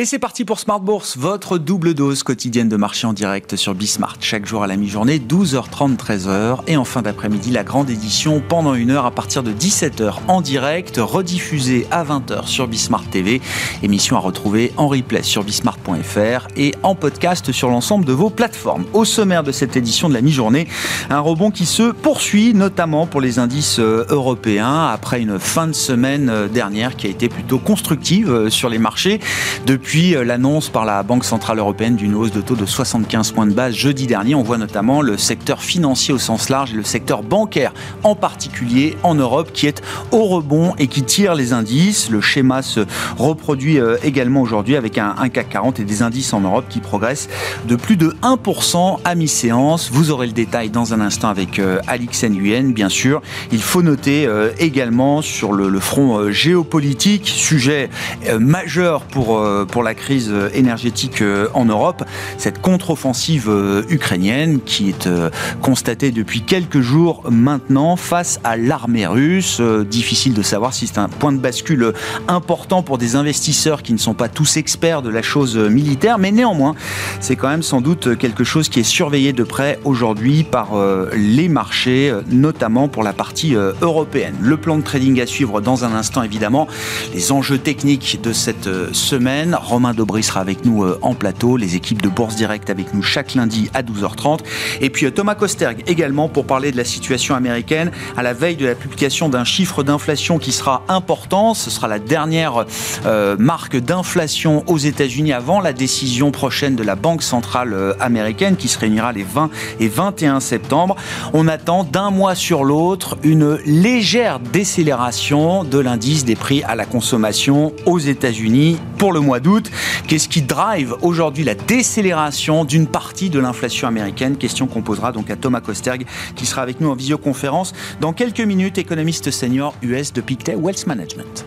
Et c'est parti pour Smart Bourse, votre double dose quotidienne de marché en direct sur Bismart. Chaque jour à la mi-journée, 12h30, 13h. Et en fin d'après-midi, la grande édition pendant une heure à partir de 17h en direct, rediffusée à 20h sur Bismart TV. Émission à retrouver en replay sur bismart.fr et en podcast sur l'ensemble de vos plateformes. Au sommaire de cette édition de la mi-journée, un rebond qui se poursuit, notamment pour les indices euh, européens, après une fin de semaine euh, dernière qui a été plutôt constructive euh, sur les marchés. Depuis depuis euh, l'annonce par la Banque Centrale Européenne d'une hausse de taux de 75 points de base jeudi dernier, on voit notamment le secteur financier au sens large et le secteur bancaire en particulier en Europe qui est au rebond et qui tire les indices. Le schéma se reproduit euh, également aujourd'hui avec un, CAC 40 et des indices en Europe qui progressent de plus de 1% à mi-séance. Vous aurez le détail dans un instant avec euh, Alix Nguyen, bien sûr. Il faut noter également sur le, front géopolitique, sujet majeur pour la crise énergétique euh, en Europe, cette contre-offensive euh, ukrainienne qui est euh, constatée depuis quelques jours maintenant face à l'armée russe. Difficile de savoir si c'est un point de bascule important pour des investisseurs qui ne sont pas tous experts de la chose militaire, mais néanmoins, c'est quand même sans doute quelque chose qui est surveillé de près aujourd'hui par les marchés, notamment pour la partie européenne. Le plan de trading à suivre dans un instant, évidemment, les enjeux techniques de cette semaine. Romain Dobry sera avec nous euh, en plateau, les équipes de Bourse Direct avec nous chaque lundi à 12h30. Et puis euh, Thomas Kosterg également pour parler de la situation américaine à la veille de la publication d'un chiffre d'inflation qui sera important. Ce sera la dernière euh, marque d'inflation aux États-Unis avant la décision prochaine de la Banque centrale américaine qui se réunira les 20 et 21 septembre. On attend d'un mois sur l'autre une légère décélération de l'indice des prix à la consommation aux États-Unis pour le mois d'août. Qu'est-ce qui drive aujourd'hui la décélération d'une partie de l'inflation américaine? Question qu'on posera donc à Thomas Kosterg qui sera avec nous en visioconférence dans quelques minutes, économiste senior US de Pictet Wealth Management.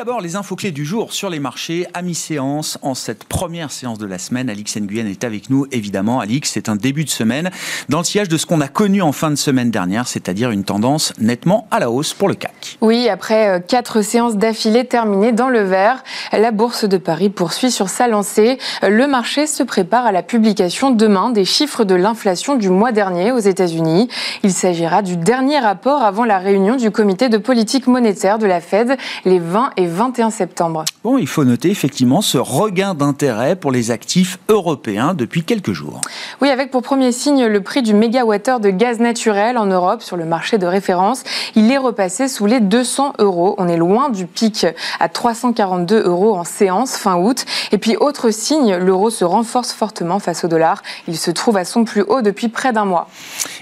D'abord, les infos clés du jour sur les marchés à mi-séance en cette première séance de la semaine. Alix Nguyen est avec nous, évidemment. Alix, c'est un début de semaine dans le sillage de ce qu'on a connu en fin de semaine dernière, c'est-à-dire une tendance nettement à la hausse pour le CAC. Oui, après euh, quatre séances d'affilée terminées dans le vert, la Bourse de Paris poursuit sur sa lancée. Le marché se prépare à la publication demain des chiffres de l'inflation du mois dernier aux États-Unis. Il s'agira du dernier rapport avant la réunion du comité de politique monétaire de la Fed les 20 et 21 septembre. Bon, il faut noter effectivement ce regain d'intérêt pour les actifs européens depuis quelques jours. Oui, avec pour premier signe le prix du mégawattheure de gaz naturel en Europe sur le marché de référence. Il est repassé sous les 200 euros. On est loin du pic à 342 euros en séance fin août. Et puis, autre signe, l'euro se renforce fortement face au dollar. Il se trouve à son plus haut depuis près d'un mois.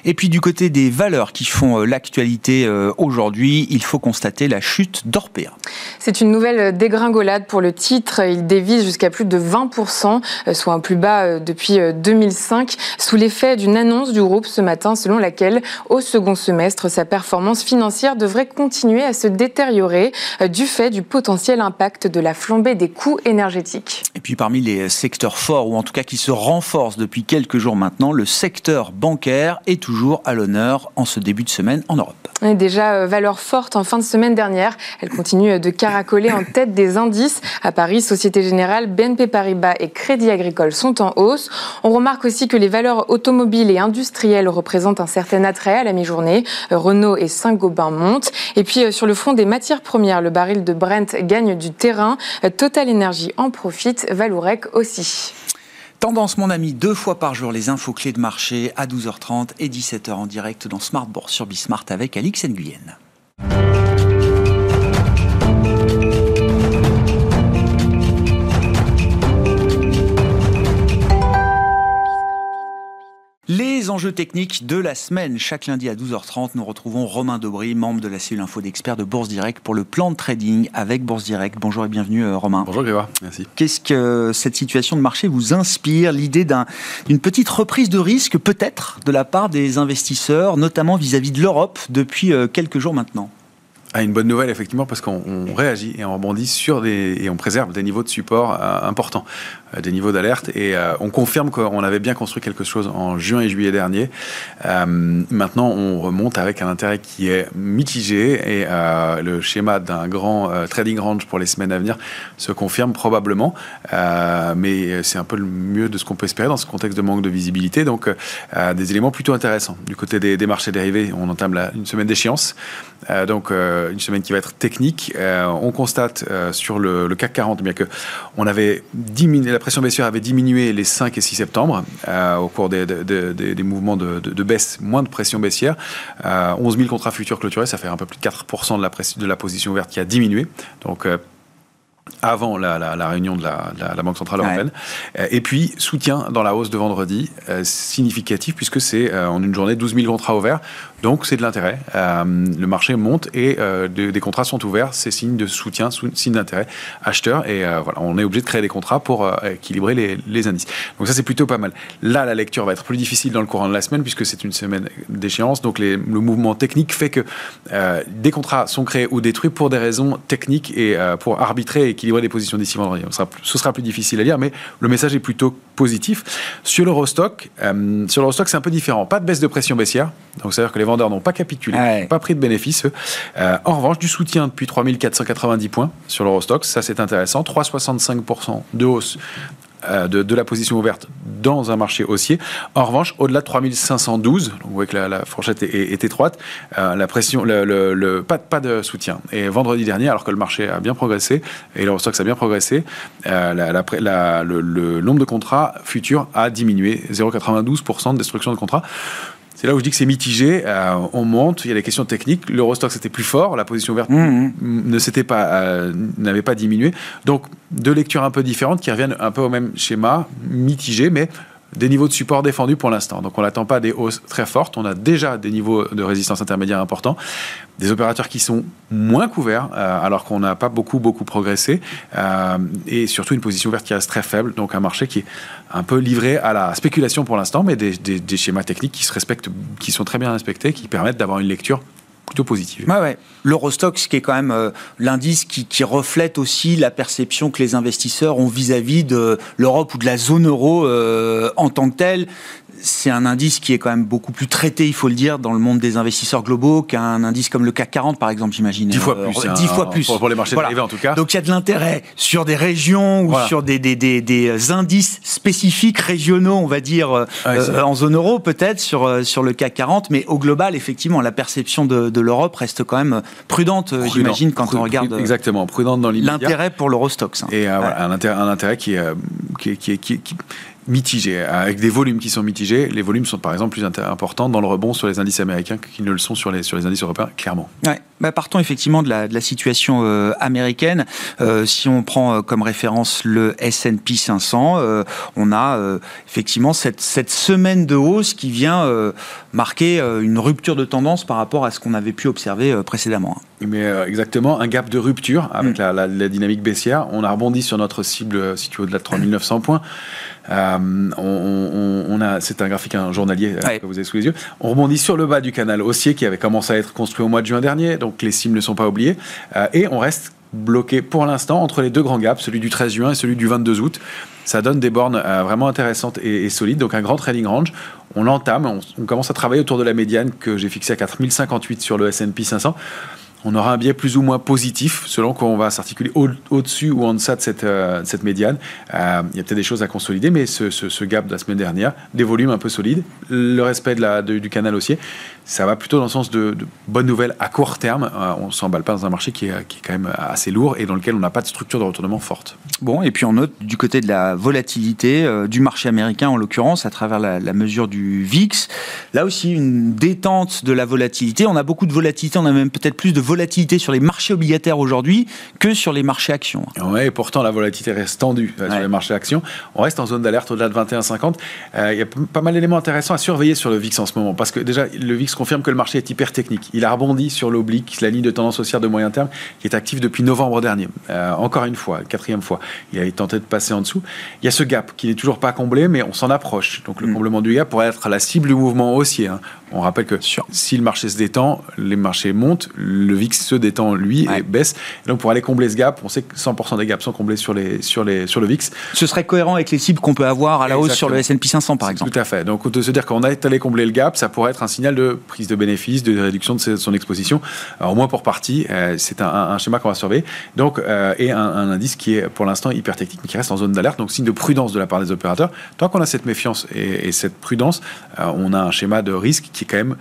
Et puis, du côté des valeurs qui font euh, l'actualité euh, aujourd'hui, il faut constater la chute d'Orpea. C'est une nouvelle dégringolade pour le titre. Il dévise jusqu'à plus de 20%, euh, soit un plus bas euh, depuis 2005, euh, sous l'effet d'une annonce du groupe ce matin selon laquelle, au second semestre, sa performance financière devrait continuer à se détériorer du fait du potentiel impact de la flambée des coûts énergétiques. Et puis parmi les secteurs forts, ou en tout cas qui se renforcent depuis quelques jours maintenant, le secteur bancaire est toujours à l'honneur en ce début de semaine en Europe. Et déjà, valeur forte en fin de semaine dernière, elle continue de caractériser Accolés en tête des indices. À Paris, Société Générale, BNP Paribas et Crédit Agricole sont en hausse. On remarque aussi que les valeurs automobiles et industrielles représentent un certain attrait à la mi-journée. Renault et Saint-Gobain montent. Et puis euh, sur le front des matières premières, le baril de Brent gagne du terrain. Euh, Total Energy en profite, Valourec aussi. Tendance, mon ami, deux fois par jour, les infos clés de marché à 12h30 et 17h en direct dans Smart Bourse sur Bismart avec Alix Nguyen. Techniques de la semaine. Chaque lundi à 12h30, nous retrouvons Romain Dobry, membre de la cellule info d'experts de Bourse Direct pour le plan de trading avec Bourse Direct. Bonjour et bienvenue euh, Romain. Bonjour Grégoire, merci. Qu'est-ce que cette situation de marché vous inspire? L'idée d'une petite reprise de risque peut-être de la part des investisseurs, notamment vis-à-vis de l'Europe depuis euh, quelques jours maintenant? Ah, une bonne nouvelle, effectivement, parce qu'on réagit et on rebondit sur des. et on préserve des niveaux de support euh, importants, des niveaux d'alerte. Et euh, on confirme qu'on avait bien construit quelque chose en juin et juillet dernier. maintenant, on remonte avec un intérêt qui est mitigé et le schéma d'un grand trading range pour les semaines à venir se confirme probablement. mais c'est un peu le mieux de ce qu'on peut espérer dans ce contexte de manque de visibilité. Donc, des éléments plutôt intéressants. Du côté des, marchés dérivés, on entame une semaine d'échéance. donc, euh, une semaine qui va être technique. Euh, on constate euh, sur le, CAC 40 bien que on avait diminué, la pression baissière avait diminué les 5 et 6 septembre au cours des, des, mouvements de, baisse, moins de pression baissière. 11 000 contrats futurs clôturés, ça fait un peu plus de 4% de la, de la position ouverte qui a diminué. Donc avant la, réunion de la, Banque Centrale Européenne. Euh, et puis, soutien dans la hausse de vendredi, euh, significatif, puisque c'est euh, en une journée 12 000 contrats ouverts. Donc, c'est de l'intérêt. le marché monte et des contrats sont ouverts. C'est signe de soutien, signe d'intérêt acheteur. Et voilà, on est obligé de créer des contrats pour équilibrer les, indices. Donc, ça, c'est plutôt pas mal. Là, la lecture va être plus difficile dans le courant de la semaine, puisque c'est une semaine d'échéance. Donc, le mouvement technique fait que des contrats sont créés ou détruits pour des raisons techniques et pour arbitrer et équilibrer les positions d'ici vendredi. Ce sera, plus difficile à lire, mais le message est plutôt positif. Sur l'Eurostock, euh, sur c'est un peu différent. Pas de baisse de pression baissière. Donc, c'est-à-dire que les vendeurs n'ont pas capitulé, n'ont pas pris de bénéfices. Euh, en revanche, du soutien depuis 3490 points sur l'Eurostock. Ça, c'est intéressant. 3,65% de hausse euh, de, la position ouverte dans un marché haussier. En revanche, au-delà de 3512, donc vous voyez que la, fourchette est, étroite, euh, la pression, le, pas, pas, de soutien. Et vendredi dernier, alors que le marché a bien progressé, et l'Eurostox a bien progressé, euh, le, nombre de contrats futurs a diminué, 0,92% de destruction de contrats. C'est là où je dis que c'est mitigé. Euh, on monte, il y a des questions techniques. L'Eurostock c'était plus fort, la position verte mmh, mmh. ne s'était pas, euh, n'avait pas diminué. Donc deux lectures un peu différentes qui reviennent un peu au même schéma, mitigé, mais des niveaux de support défendus pour l'instant. Donc on n'attend pas des hausses très fortes. On a déjà des niveaux de résistance intermédiaire importants. Des opérateurs qui sont moins couverts, euh, alors qu'on n'a pas beaucoup, beaucoup progressé. Euh, et surtout une position verte qui reste très faible. Donc un marché qui est un peu livré à la spéculation pour l'instant, mais des, des, schémas techniques qui se respectent, qui sont très bien respectés, qui permettent d'avoir une lecture plutôt positive. Ouais, ouais. Qui est quand même euh, l'indice qui, qui, reflète aussi la perception que les investisseurs ont vis-à-vis de l'Europe ou de la zone euro euh, en tant que telle, c'est un indice qui est quand même beaucoup plus traité, il faut le dire, dans le monde des investisseurs globaux qu'un indice comme le CAC 40, par exemple, j'imagine. Dix fois euh, plus. Dix fois plus. Pour, les marchés dérivés, en tout cas. Donc il y a de l'intérêt sur des régions ou sur des, des, des, des, indices spécifiques, régionaux, on va dire, euh, euh, en zone euro, peut-être, sur, sur le CAC 40. Mais au global, effectivement, la perception de, de l'Europe reste quand même prudente, j'imagine, quand on regarde. Exactement, prudente dans l'immédiat. L'intérêt pour l'Eurostox. Hein. Et voilà, un, intérêt, un intérêt qui, qui, qui, qui mitigés, avec des volumes qui sont mitigés. Les volumes sont par exemple plus importants dans le rebond sur les indices américains qu'ils ne le sont sur les, sur les indices européens, clairement. Ouais. Bah, partons effectivement de la, de la situation euh, américaine. Euh, si on prend euh, comme référence le S&P 500, on a effectivement cette, cette semaine de hausse qui vient marquer une rupture de tendance par rapport à ce qu'on avait pu observer précédemment. Mais exactement, un gap de rupture avec mm. la, la, dynamique baissière. On a rebondi sur notre cible située au-delà de 3900 points. Euh, on, a, c'est un graphique un journalier que vous avez sous les yeux. On rebondit sur le bas du canal haussier qui avait commencé à être construit au mois de juin dernier. Donc les cibles ne sont pas oubliées. Euh, et on reste bloqué pour l'instant entre les deux grands gaps, celui du 13 juin et celui du 22 août. Ça donne des bornes euh, vraiment intéressantes et, solides, donc un grand trading range. On l'entame, on, on, commence à travailler autour de la médiane que j'ai fixée à 4058 sur le S&P 500 on aura un biais plus ou moins positif selon qu'on va s'articuler au-dessus ou en deçà de cette, euh, médiane. Euh, il y a peut-être des choses à consolider, mais ce, gap de la semaine dernière, des volumes un peu solides, le respect du canal haussier, ça va plutôt dans le sens de, bonnes nouvelles à court terme. Euh, on ne s'emballe pas dans un marché qui est, qui est, quand même assez lourd et dans lequel on n'a pas de structure de retournement forte. Bon, et puis on note du côté de la volatilité du marché américain, en l'occurrence, à travers la, la, mesure du VIX, là aussi une détente de la volatilité. On a beaucoup de volatilité, on a même peut-être plus de volatilité sur les marchés obligataires aujourd'hui que sur les marchés actions. Oui, et pourtant la volatilité reste tendue euh, sur les marchés actions. On reste en zone d'alerte au-delà de 21,50. Euh, il y a pas mal d'éléments intéressants à surveiller sur le VIX en ce moment, parce que déjà le VIX confirme que le marché est hyper technique. Il a rebondi sur l'oblique, la ligne de tendance haussière de moyen terme, qui est active depuis novembre dernier. Euh, encore une fois, quatrième fois, il a tenté de passer en dessous. Il y a ce gap qui n'est toujours pas comblé, mais on s'en approche. Donc le mm. comblement du gap pourrait être la cible du mouvement haussier. Hein. On rappelle que si le marché se détend, les marchés montent, le VIX se détend lui et baisse. donc pour aller combler ce gap, on sait que 100% des gaps sont comblés sur, les, sur, les, sur le VIX. Ce serait cohérent avec les cibles qu'on peut avoir à la hausse sur le S&P 500 par exemple. Tout à fait. Donc de se dire qu'on est allé combler le gap, ça pourrait être un signal de prise de bénéfice, de réduction de son exposition, au moins pour partie. Euh, c'est un, schéma qu'on va surveiller. Donc, euh, et un, indice qui est pour l'instant hyper technique, mais qui reste en zone d'alerte. Donc signe de prudence de la part des opérateurs. Tant qu'on a cette méfiance et, cette prudence, euh, on a un schéma de risque qui est quand même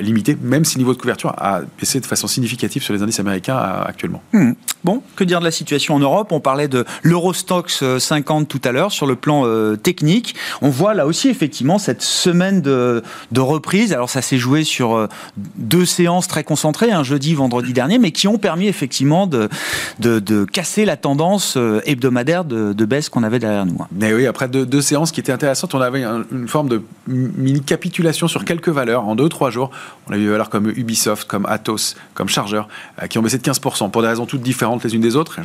limité, même si le niveau de couverture a baissé de façon significative sur les indices américains actuellement. Hmm. Bon, que dire de la situation en Europe? On parlait de l'Eurostox 50 tout à l'heure sur le plan technique. On voit là aussi effectivement cette semaine de, de reprise. Alors ça s'est joué sur deux séances très concentrées, un jeudi, vendredi dernier, mais qui ont permis effectivement de, de, casser la tendance euh, hebdomadaire de, baisse qu'on avait derrière nous. Mais oui, après deux, séances qui étaient intéressantes, on avait une forme de mini capitulation sur quelques valeurs en deux trois jours. On a vu des valeurs comme Ubisoft, comme Atos, comme Charger, euh, qui ont baissé de 15% pour des raisons toutes différentes les unes des autres.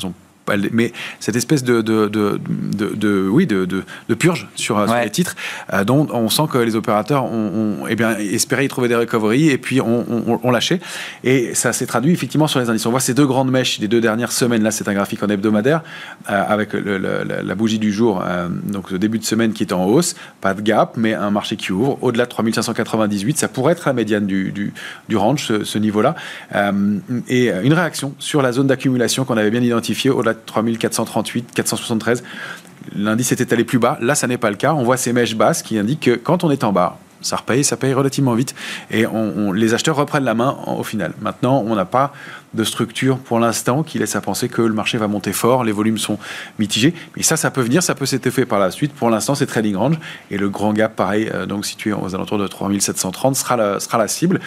Mais cette espèce de, de, de, oui, de, purge sur, les titres, euh, dont on sent que les opérateurs ont, eh bien, espéré y trouver des recoveries et puis on, on, lâché. Et ça s'est traduit effectivement sur les indices. On voit ces deux grandes mèches des deux dernières semaines. Là, c'est un graphique en hebdomadaire euh, avec la, bougie du jour, euh, donc le début de semaine qui est en hausse, pas de gap, mais un marché qui ouvre au-delà de 3598. Ça pourrait être la médiane du, du, range, ce, ce niveau-là. et une réaction sur la zone d'accumulation qu'on avait bien identifiée au-delà 3438, 473. L'indice était allé plus bas. Là, ça n'est pas le cas. On voit ces mèches basses qui indiquent que quand on est en bas, ça repaye, ça paye relativement vite. Et les acheteurs reprennent la main au final. Maintenant, on n'a pas de structure pour l'instant qui laisse à penser que le marché va monter fort, les volumes sont mitigés. Mais ça, ça peut venir, ça peut s'être par la suite. Pour l'instant, c'est trading range. Et le grand gap, pareil, euh, donc situé aux alentours de 3730, sera sera la cible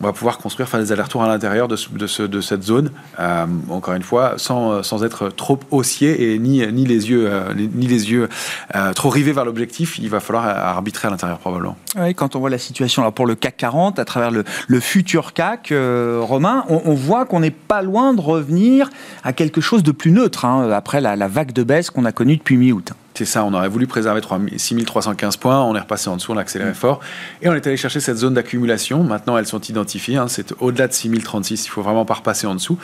on va pouvoir construire, faire des allers-retours à l'intérieur de, cette zone, euh, encore une fois, sans, sans, être trop haussier et ni, les yeux, euh, ni, les yeux euh, trop rivés vers l'objectif. Il va falloir arbitrer à l'intérieur probablement. Oui, quand on voit la situation pour le CAC 40 à travers le, futur CAC, Romain, on, voit qu'on n'est pas loin de revenir à quelque chose de plus neutre hein, après la vague de baisse qu'on a connue depuis mi-août. C'est ça, on aurait voulu préserver 6315 points, on est repassé en dessous, on a accéléré mm. fort, et on est allé chercher cette zone d'accumulation. Maintenant, elles sont identifiées, hein, c'est au-delà de 6036, il faut vraiment pas repasser en dessous.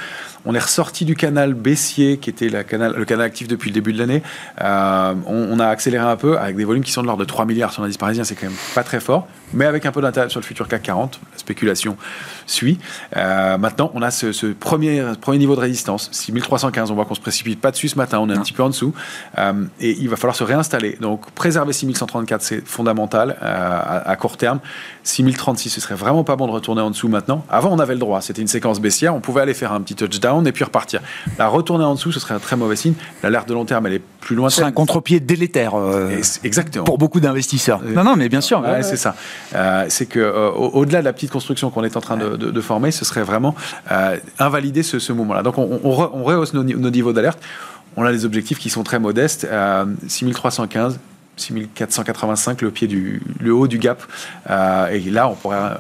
On est ressorti du canal baissier, qui était la canal, le canal actif depuis le début de l'année. Euh, on, a accéléré un peu, avec des volumes qui sont de l'ordre de 3 milliards sur l'indice parisien, c'est quand même pas très fort, mais avec un peu d'intérêt sur le futur CAC 40, la spéculation suit. Euh, maintenant, on a ce, premier, premier niveau de résistance, 6315, on voit qu'on se précipite pas dessus ce matin, on est un petit peu en dessous, euh, et il va falloir se réinstaller. Donc préserver 6134, c'est fondamental euh, à, court terme. 6036, ce serait vraiment pas bon de retourner en dessous maintenant. Avant, on avait le droit, c'était une séquence baissière, on pouvait aller faire un petit touchdown et puis repartir. La retourner en dessous, ce serait un très mauvais signe. L'alerte de long terme, elle est plus loin. C'est un contre-pied délétère. Euh, exactement. Pour beaucoup d'investisseurs. non, non, mais bien sûr. c'est ça. c'est que au-delà de la petite construction qu'on est en train de, former, ce serait vraiment invalider ce, moment-là. Donc on, rehausse nos niveaux d'alerte on a des objectifs qui sont très modestes. 6315, 6485, le pied du, le haut du gap. Euh, et là, on pourrait euh,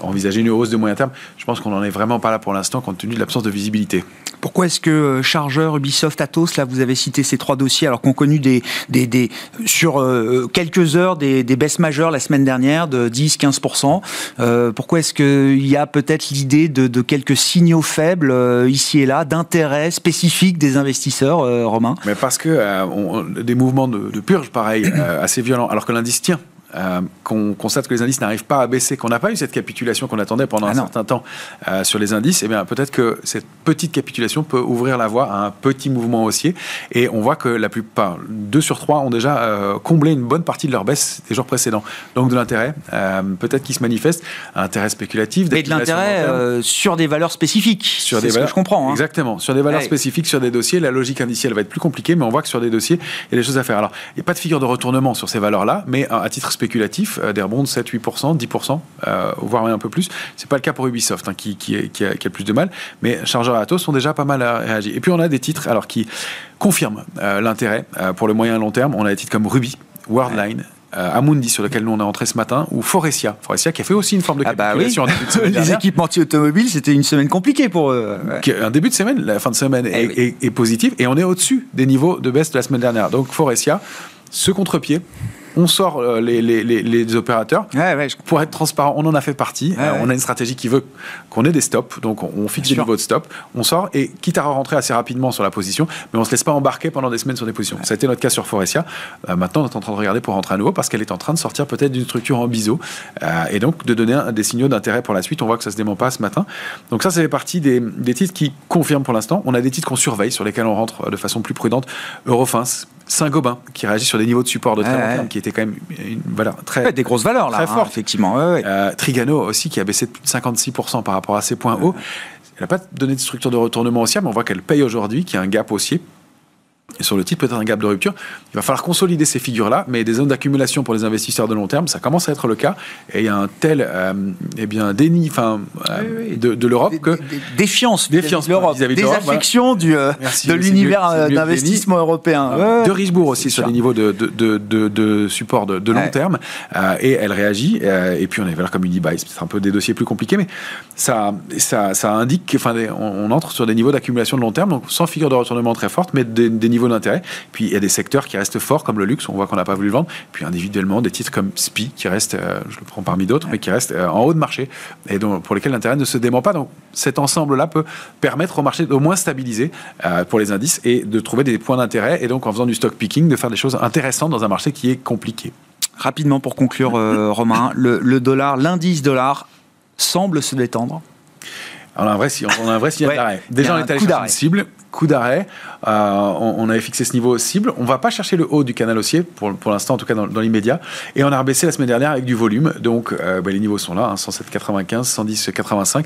envisager une hausse de moyen terme. Je pense qu'on n'en est vraiment pas là pour l'instant, compte tenu de l'absence de visibilité. Pourquoi est-ce que euh, Chargeur, Ubisoft, Atos, là, vous avez cité ces trois dossiers, alors qu'on connu des, des, des sur quelques heures des, des, baisses majeures la semaine dernière de 10-15%. pourquoi est-ce qu'il y a peut-être l'idée de, de, quelques signaux faibles ici et là, d'intérêt spécifique des investisseurs, Romain Mais parce que des mouvements de, de purge, pareil, euh, assez violent, alors que l'indice tient. Euh, qu'on constate que les indices n'arrivent pas à baisser, qu'on n'a pas eu cette capitulation qu'on attendait pendant ah un certain temps euh, sur les indices, eh bien peut-être que cette petite capitulation peut ouvrir la voie à un petit mouvement haussier. Et on voit que la plupart, deux sur trois, ont déjà euh, comblé une bonne partie de leur baisse des jours précédents. Donc de l'intérêt, peut-être qui se manifeste, un intérêt spéculatif. Mais de l'intérêt sur des valeurs spécifiques. Sur des valeurs, je comprends. Hein. Exactement. Sur des valeurs spécifiques, sur des dossiers, la logique initiale va être plus compliquée, mais on voit que sur des dossiers, il y a des choses à faire. Alors, il n'y a pas de figure de retournement sur ces valeurs-là, mais à titre spéculatif, euh, des rebonds de 7, 8%, 10%, voire un peu plus. C'est pas le cas pour Ubisoft, hein, qui, qui, a, le plus de mal, mais Charger et Atos sont déjà pas mal réagi. Et puis on a des titres alors qui confirment euh, l'intérêt euh, pour le moyen et long terme. On a des titres comme Ruby, Worldline, Amundi sur lequel nous on est entré ce matin, ou Forestia. Forestia qui a fait aussi une forme de capitulation ah bah oui. Les équipementiers automobiles, c'était une semaine compliquée pour eux. Un début de semaine, la fin de semaine eh est, est, positive, et on est au-dessus des niveaux de baisse de la semaine dernière. Donc Forestia, ce contre-pied, on sort euh, les, les, les, opérateurs. Ouais, Pour être transparent, on en a fait partie. on a une stratégie qui veut qu'on ait des stops, donc on, fixe des niveaux de stop, on sort et quitte à rentrer assez rapidement sur la position, mais on se laisse pas embarquer pendant des semaines sur des positions. Ça a été notre cas sur Forestia. maintenant, on est en train de regarder pour rentrer à nouveau parce qu'elle est en train de sortir peut-être d'une structure en biseau et donc de donner des signaux d'intérêt pour la suite. On voit que ça se dément pas ce matin. Donc ça, ça fait partie des, des titres qui confirment pour l'instant. On a des titres qu'on surveille, sur lesquels on rentre de façon plus prudente. Eurofins, Saint-Gobain, qui réagit sur des niveaux de support de très long terme, qui était quand même une valeur très. des grosses valeurs, là, très hein, effectivement. Euh, Trigano aussi, qui a baissé de plus de 56% par rapport à ses points hauts. Elle n'a pas donné de structure de retournement haussière, mais on voit qu'elle paye aujourd'hui, qu'il y a un gap haussier sur le titre, peut-être un gap de rupture. Il va falloir consolider ces figures-là, mais des zones d'accumulation pour les investisseurs de long terme, ça commence à être le cas. Et il y a un tel euh, eh bien, déni enfin, euh, De, l'Europe que. Défiance, défiance de l'Europe. Désaffection du, euh, de l'univers d'investissement européen. de Richebourg aussi, sur les niveaux de, de support de, long terme. et elle réagit. et puis on est vers comme Unibuy, c'est un peu des dossiers plus compliqués, mais ça, ça, ça indique qu'on on, entre sur des niveaux d'accumulation de long terme, donc sans figure de retournement très forte, mais des, des niveaux d'intérêt. Puis il y a des secteurs qui restent forts, comme le luxe, on voit qu'on n'a pas voulu le vendre. Puis individuellement, des titres comme SPI, qui restent, euh, je le prends parmi d'autres, mais qui restent euh, en haut de marché, et pour lesquels l'intérêt ne se dément pas. Donc cet ensemble-là peut permettre au marché d'au moins stabiliser euh, pour les indices et de trouver des points d'intérêt, et donc en faisant du stock picking, de faire des choses intéressantes dans un marché qui est compliqué. Rapidement pour conclure, Romain, le dollar, l'indice dollar semble se détendre. On a un vrai, on a un vrai signal d'arrêt. Déjà, on est allé chercher une cible, coup d'arrêt. Euh, on, avait fixé ce niveau cible. On va pas chercher le haut du canal haussier, pour, pour l'instant, en tout cas dans, l'immédiat. Et on a rebaissé la semaine dernière avec du volume. Donc, euh, bah, les niveaux sont là, 107,95, 110,85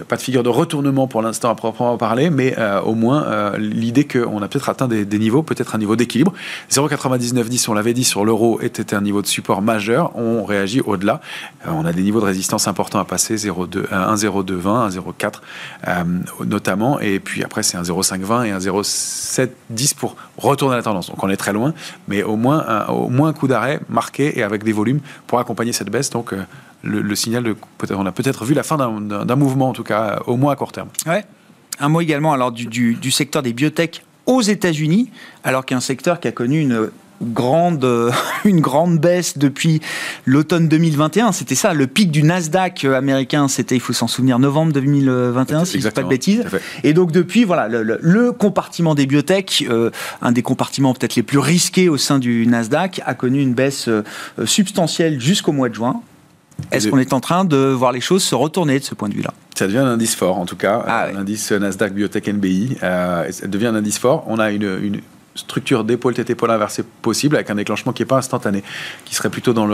a pas de figure de retournement pour l'instant à proprement parler, mais euh, au moins euh, l'idée qu'on a peut-être atteint des, niveaux, peut-être un niveau d'équilibre. 0,9910, on l'avait dit sur l'euro, était un niveau de support majeur. On réagit au-delà. Euh, on a des niveaux de résistance importants à passer, 1,0220, 1,04 notamment, et puis après c'est un 0,520 et un 0,710 pour retourner la tendance. Donc on est très loin, mais au moins un, au moins un coup d'arrêt marqué et avec des volumes pour accompagner cette baisse. Donc le, signal de on a peut-être vu la fin d'un mouvement en tout cas au moins à court terme. Ouais. Un mot également alors du, du secteur des biotech aux États-Unis, alors qu'un secteur qui a connu une grande, euh, une grande baisse depuis l'automne 2021. C'était ça, le pic du Nasdaq euh, américain, c'était, il faut s'en souvenir, novembre 2021, si je ne pas de bêtises. Et donc depuis, voilà, le, compartiment des biotech, euh, un des compartiments peut-être les plus risqués au sein du Nasdaq, a connu une baisse substantielle jusqu'au mois de juin. Est-ce qu'on est en train de voir les choses se retourner de ce point de vue-là? Ça devient un indice fort, en tout cas, ah l'indice Nasdaq Biotech NBI. ça devient un indice fort. On a une, structure d'épaule tête épaule inversée possible avec un déclenchement qui n'est pas instantané, qui serait plutôt dans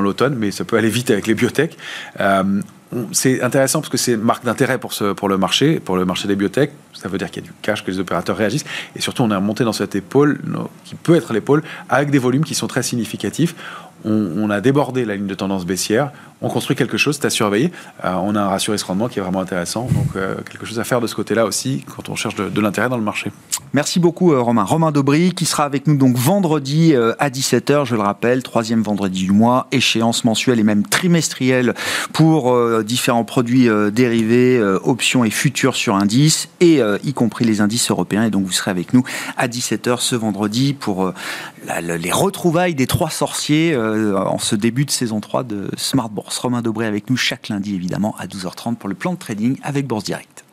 l'automne, mais ça peut aller vite avec les biotech. Euh, c'est intéressant parce que c'est marque d'intérêt pour, le marché, pour le marché des biotech. Ça veut dire qu'il y a du cash, que les opérateurs réagissent. Et surtout, on est remonté dans cette épaule, qui peut être l'épaule, avec des volumes qui sont très significatifs. On, a débordé la ligne de tendance baissière. On construit quelque chose, c'est à surveiller. Euh, on a un ratio risque-rendement qui est vraiment intéressant. Donc, euh, quelque chose à faire de ce côté-là aussi quand on cherche de, l'intérêt dans le marché. Merci beaucoup, euh, Romain. Romain Daubry, qui sera avec nous donc vendredi à 17h, je le rappelle, troisième vendredi du mois, échéance mensuelle et même trimestrielle pour différents produits dérivés, options et futurs sur indices, et y compris les indices européens. Et donc, vous serez avec nous à 17h ce vendredi pour les retrouvailles des trois sorciers en ce début de saison 3 de Smart Bourse. Romain Dobré avec nous chaque lundi évidemment à 12h30 pour le plan de trading avec Bourse Direct.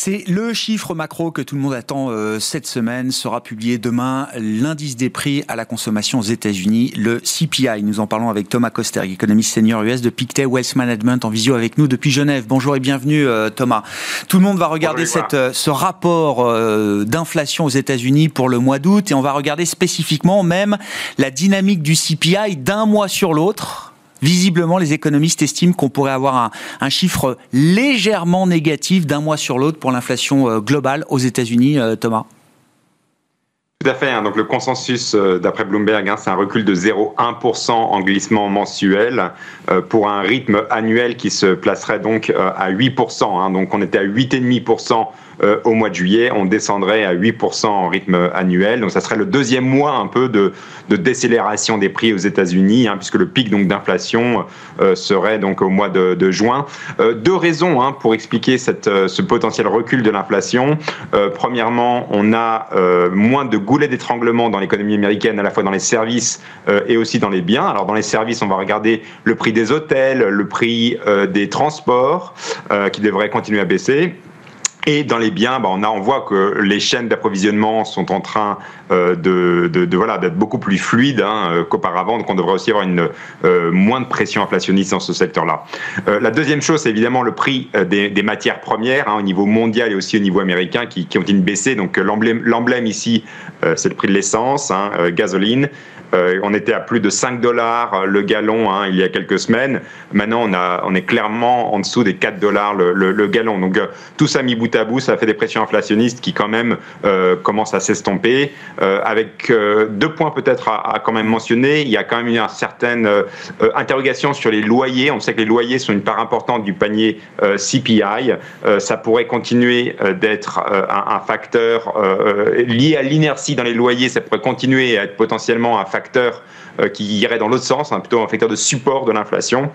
C'est le chiffre macro que tout le monde attend euh, cette semaine, sera publié demain, l'indice des prix à la consommation aux États-Unis, le CPI. Nous en parlons avec Thomas Koster, économiste senior US de Pictet Wealth Management en visio avec nous depuis Genève. Bonjour et bienvenue euh, Thomas. Tout le monde va regarder cette, euh, ce rapport d'inflation aux États-Unis pour le mois d'août et on va regarder spécifiquement même la dynamique du CPI d'un mois sur l'autre Visiblement, les économistes estiment qu'on pourrait avoir un, chiffre légèrement négatif d'un mois sur l'autre pour l'inflation euh, globale aux États-Unis, euh, Thomas. Tout à fait. Hein. Donc le consensus euh, d'après Bloomberg, hein, c'est un recul de 0,1% en glissement mensuel pour un rythme annuel qui se placerait donc à 8%. Hein. Donc on était à 8,5% au mois de juillet, on descendrait à 8% en rythme annuel. Donc ça serait le deuxième mois un peu de, décélération des prix aux États-Unis, hein, puisque le pic d'inflation serait donc au mois de, juin. deux raisons hein, pour expliquer ce potentiel recul de l'inflation. premièrement, on a moins de goulets d'étranglement dans l'économie américaine, à la fois dans les services et aussi dans les biens. Alors dans les services, on va regarder le prix des hôtels, le prix des transports qui devrait continuer à baisser. Et dans les biens, bah, on, a, voit que les chaînes d'approvisionnement sont en train euh, de, d'être beaucoup plus fluides hein, euh, qu'auparavant, donc on devrait aussi avoir une euh, moins de pression inflationniste dans ce secteur-là. la deuxième chose, c'est évidemment le prix des, matières premières hein, au niveau mondial et aussi au niveau américain qui, continuent de baisser. Donc l'emblème ici, c'est le prix de l'essence, hein, gasoline. Euh, on était à plus de 5 dollars le gallon hein, il y a quelques semaines. Maintenant, on est clairement en dessous des 4 dollars le, le, gallon. Donc, euh, tout ça mis bout à bout, ça fait des pressions inflationnistes qui, quand même, euh, commencent à s'estomper. avec deux points peut-être à, quand même mentionner. Il y a quand même une certaine interrogation sur les loyers. On sait que les loyers sont une part importante du panier CPI. ça pourrait continuer d'être un, un, facteur lié à l'inertie dans les loyers. Ça pourrait continuer à être potentiellement un facteur facteur euh, qui irait dans l'autre sens, hein, plutôt un facteur de support de l'inflation.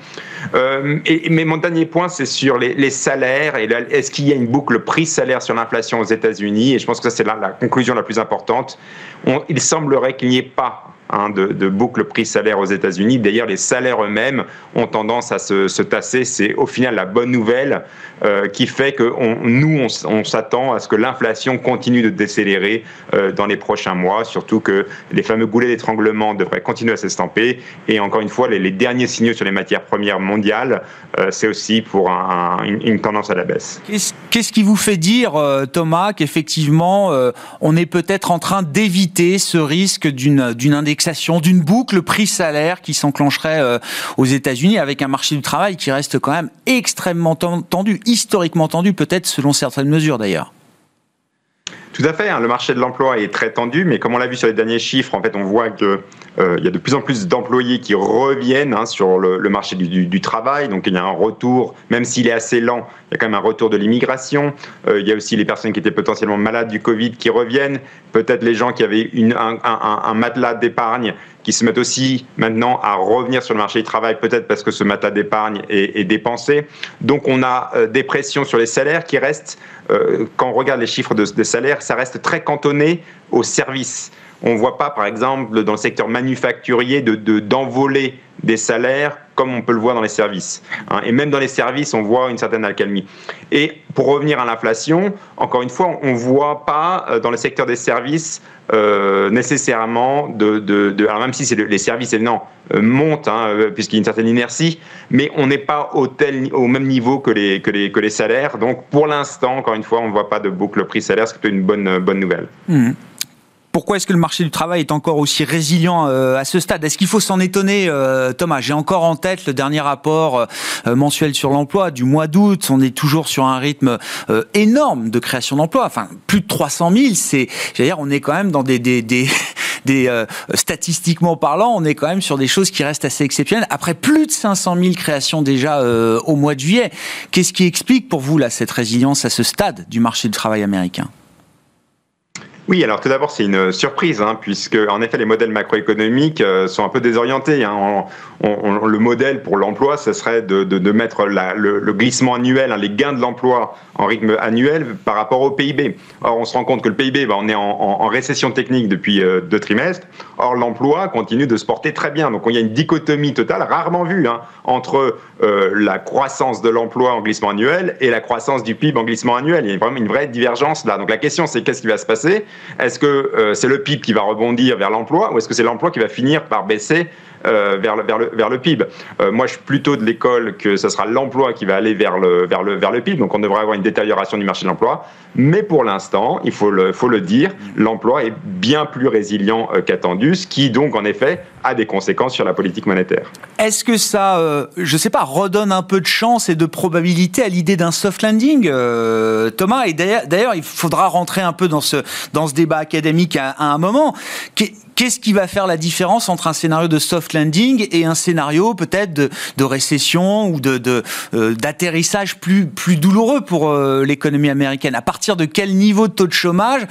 Euh, mais mon dernier point, c'est sur les, salaires. Est-ce qu'il y a une boucle prix-salaire sur l'inflation aux États-Unis? Et je pense que c'est la, la, conclusion la plus importante. il semblerait qu'il n'y ait pas Hein, de, boucle prix-salaire aux États-Unis. D'ailleurs, les salaires eux-mêmes ont tendance à se, tasser. C'est au final la bonne nouvelle euh, qui fait que nous, on, s'attend à ce que l'inflation continue de décélérer euh, dans les prochains mois, surtout que les fameux goulets d'étranglement devraient continuer à s'estamper. Et encore une fois, les, derniers signaux sur les matières premières mondiales, euh, c'est aussi pour une, tendance à la baisse. Qu'est-ce qui vous fait dire, Thomas, qu'effectivement, on est peut-être en train d'éviter ce risque d'une indexation d'une boucle prix-salaire qui s'enclencherait euh, aux États-Unis avec un marché du travail qui reste quand même extrêmement tendu, historiquement tendu, peut-être selon certaines mesures d'ailleurs. Tout à fait. Hein. le marché de l'emploi est très tendu, mais comme on l'a vu sur les derniers chiffres, en fait, on voit que euh, il y a de plus en plus d'employés qui reviennent hein, sur le, marché du, travail. Donc il y a un retour, même s'il est assez lent, il y a quand même un retour de l'immigration. Euh, il y a aussi les personnes qui étaient potentiellement malades du Covid qui reviennent. Peut-être les gens qui avaient une, un, matelas d'épargne qui se mettent aussi maintenant à revenir sur le marché du travail, peut-être parce que ce matelas d'épargne est, dépensé. Donc on a euh, des pressions sur les salaires qui restent, quand on regarde les chiffres des salaires, ça reste très cantonné aux services. On ne voit pas, par exemple, dans le secteur manufacturier, de, d'envoler des salaires comme on peut le voir dans les services. Hein. Et même dans les services, on voit une certaine alcalmie. Et pour revenir à l'inflation, encore une fois, on ne voit pas euh, dans le secteur des services euh, nécessairement de, Alors même si les services, évidemment, euh, montent, hein, puisqu'il y a une certaine inertie, mais on n'est pas au, tel, au même niveau que les, que, les, que les salaires. Donc pour l'instant, encore une fois, on ne voit pas de boucle prix-salaire, ce qui est une bonne, bonne nouvelle. Mmh. Pourquoi est-ce que le marché du travail est encore aussi résilient euh, à ce stade? Est-ce qu'il faut s'en étonner, euh, Thomas? J'ai encore en tête le dernier rapport euh, mensuel sur l'emploi du mois d'août. On est toujours sur un rythme énorme de création d'emplois. Enfin, plus de 300 000. C'est, dire, on est quand même dans des, des, des, des statistiquement parlant, on est quand même sur des choses qui restent assez exceptionnelles. Après plus de 500 000 créations déjà au mois de juillet, qu'est-ce qui explique pour vous là cette résilience à ce stade du marché du travail américain? Oui, alors tout d'abord, c'est une surprise, hein, puisque en effet, les modèles macroéconomiques euh, sont un peu désorientés. Hein. le modèle pour l'emploi, ce serait de, mettre le, glissement annuel, hein, les gains de l'emploi en rythme annuel par rapport au PIB. Or, on se rend compte que le PIB, bah, on est en, en, récession technique depuis euh, deux trimestres. Or, l'emploi continue de se porter très bien. Donc, il y a une dichotomie totale, rarement vue, hein, entre euh, la croissance de l'emploi en glissement annuel et la croissance du PIB en glissement annuel. Il y a vraiment une vraie divergence là. Donc, la question, c'est qu'est-ce qui va se passer? Est-ce que euh, c'est le PIB qui va rebondir vers l'emploi ou est-ce que c'est l'emploi qui va finir par baisser euh, vers, le, vers, le, vers le PIB. Euh, moi, je suis plutôt de l'école que ce sera l'emploi qui va aller vers le, vers, le, vers le PIB, donc on devrait avoir une détérioration du marché de l'emploi. Mais pour l'instant, il faut le, dire, l'emploi est bien plus résilient qu'attendu, ce qui donc en effet a des conséquences sur la politique monétaire. Est-ce que ça, je ne sais pas, redonne un peu de chance et de probabilité à l'idée d'un soft landing, Thomas? Et d'ailleurs, il faudra rentrer un peu dans ce, dans ce débat académique à, un moment. Qu'est-ce qui va faire la différence entre un scénario de soft landing et un scénario peut-être de, récession ou de, d'atterrissage plus, plus douloureux pour l'économie américaine? À partir de quel niveau de taux de chômage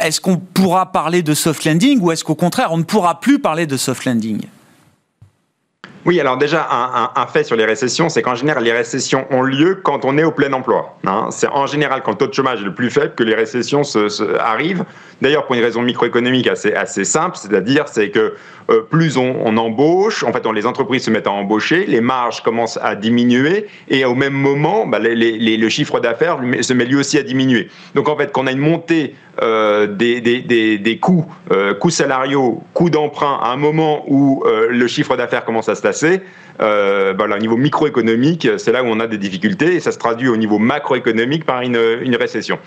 est-ce qu'on pourra parler de soft landing ou est-ce qu'au contraire on ne pourra plus parler de soft landing? Oui, alors déjà, un, fait sur les récessions, c'est qu'en général, les récessions ont lieu quand on est au plein emploi. Hein. C'est en général quand le taux de chômage est le plus faible que les récessions se, arrivent. D'ailleurs, pour une raison microéconomique assez, assez simple, c'est-à-dire c'est que euh, plus on, embauche, en fait, les entreprises se mettent à embaucher, les marges commencent à diminuer, et au même moment, bah, le chiffre d'affaires se met lui aussi à diminuer. Donc, en fait, quand on a une montée euh, des, des, coûts, euh, coûts salariaux, coûts d'emprunt, à un moment où le chiffre d'affaires commence à se tasser, euh, bah, au niveau microéconomique, c'est là où on a des difficultés et ça se traduit au niveau macroéconomique par une, une récession.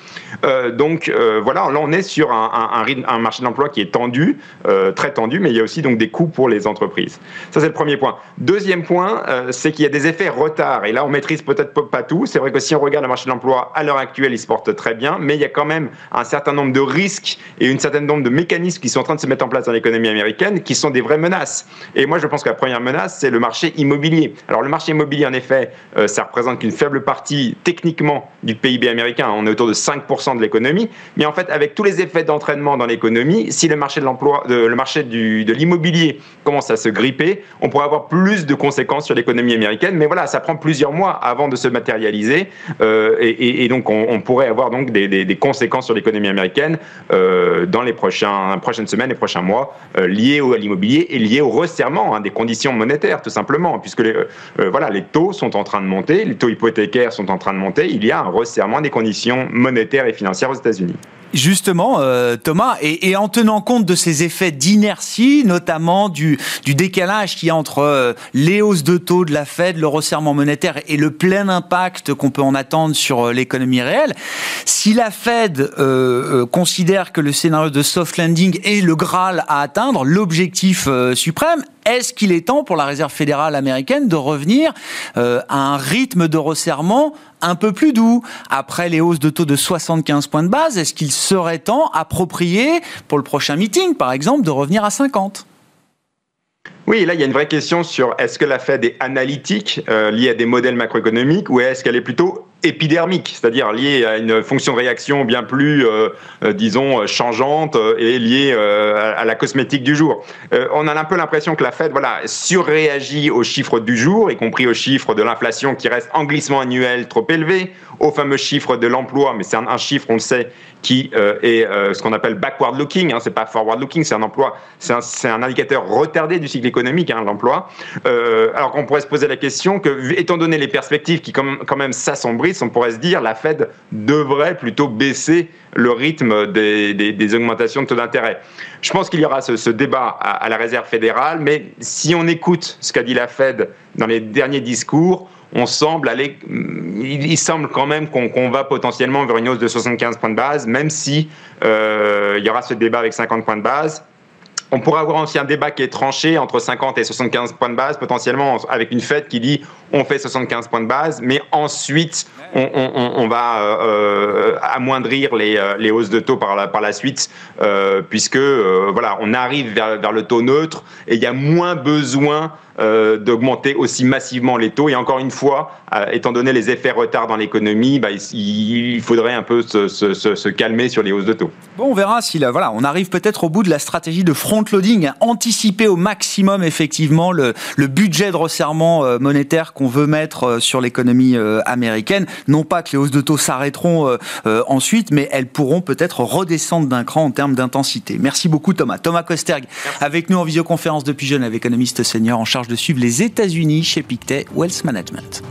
Euh, donc euh, voilà, là on est sur un, un, marché de l'emploi qui est tendu, euh, très tendu, mais il y a aussi donc des coûts pour les entreprises. Ça c'est le premier point. Deuxième point, euh, c'est qu'il y a des effets retard et là on maîtrise peut-être pas tout. C'est vrai que si on regarde le marché de l'emploi à l'heure actuelle, il se porte très bien, mais il y a quand même un certain nombre de risques et une certaine nombre de mécanismes qui sont en train de se mettre en place dans l'économie américaine qui sont des vraies menaces. Et moi je pense que la première menace, c'est le marché immobilier. Alors le marché immobilier, en effet, euh, ça représente qu'une faible partie techniquement du PIB américain. On est autour de 5% de l'économie. Mais en fait, avec tous les effets d'entraînement dans l'économie, si le marché de l'emploi, le marché de l'immobilier commence à se gripper, on pourrait avoir plus de conséquences sur l'économie américaine. Mais voilà, ça prend plusieurs mois avant de se matérialiser. Euh, et, donc, on, pourrait avoir donc des, conséquences sur l'économie américaine euh, dans les prochaines semaines et prochains mois liées à l'immobilier et liées au resserrement hein, des conditions monétaires, tout simplement puisque les, euh, euh, les taux sont en train de monter, les taux hypothécaires sont en train de monter, il y a un resserrement des conditions monétaires et financières aux États-Unis. Justement, euh, Thomas, et, en tenant compte de ces effets d'inertie, notamment du, du décalage qu'il y a entre les hausses de taux de la Fed, le resserrement monétaire et le plein impact qu'on peut en attendre sur l'économie réelle, si la Fed considère que le scénario de soft landing est le Graal à atteindre, l'objectif suprême, est-ce qu'il est temps pour la Réserve fédérale américaine de revenir euh, à un rythme de resserrement un peu plus doux? Après les hausses de taux de 75 points de base, est-ce qu'il serait temps approprié pour le prochain meeting, par exemple, de revenir à 50 oui, là, il y a une vraie question sur est-ce que la Fed est analytique, euh, liée à des modèles macroéconomiques, ou est-ce qu'elle est plutôt épidermique, c'est-à-dire liée à une fonction de réaction bien plus, euh, euh, disons, changeante et liée à la cosmétique du jour. on a un peu l'impression que la Fed, voilà, surréagit aux chiffres du jour, y compris aux chiffres de l'inflation qui reste en glissement annuel trop élevé, aux fameux chiffres de l'emploi, mais c'est un, chiffre, on le sait, qui est ce qu'on appelle backward looking, hein, c'est pas forward looking, c'est un emploi, c'est un, indicateur retardé du cycle économique, hein, l'emploi. Euh, alors qu'on pourrait se poser la question que, étant donné les perspectives qui quand même s'assombrissent, on pourrait se dire la Fed devrait plutôt baisser le rythme des, augmentations de taux d'intérêt. Je pense qu'il y aura ce, débat à, la Réserve fédérale, mais si on écoute ce qu'a dit la Fed dans les derniers discours, il, semble quand même qu'on va potentiellement vers une hausse de 75 points de base, même si euh, il y aura ce débat avec 50 points de base. On pourrait avoir aussi un débat qui est tranché entre 50 et 75 points de base, potentiellement avec une fête qui dit on fait 75 points de base, mais ensuite on, va euh, euh, amoindrir les, euh, les, hausses de taux par la, par la suite, puisque voilà, on arrive vers, vers, le taux neutre et il y a moins besoin euh, d'augmenter aussi massivement les taux. Et encore une fois, euh, étant donné les effets retard dans l'économie, bah, il, faudrait un peu se, calmer sur les hausses de taux. Bon, on verra si là, voilà, on arrive peut-être au bout de la stratégie de front-loading, anticiper au maximum effectivement le, budget de resserrement euh, monétaire qu'on veut mettre sur l'économie américaine. Non pas que les hausses de taux s'arrêteront ensuite, mais elles pourront peut-être redescendre d'un cran en termes d'intensité. Merci beaucoup Thomas. Thomas Kosterg, avec nous en visioconférence depuis Genève, économiste senior en de suivre les États-Unis chez Pictet Wealth Management.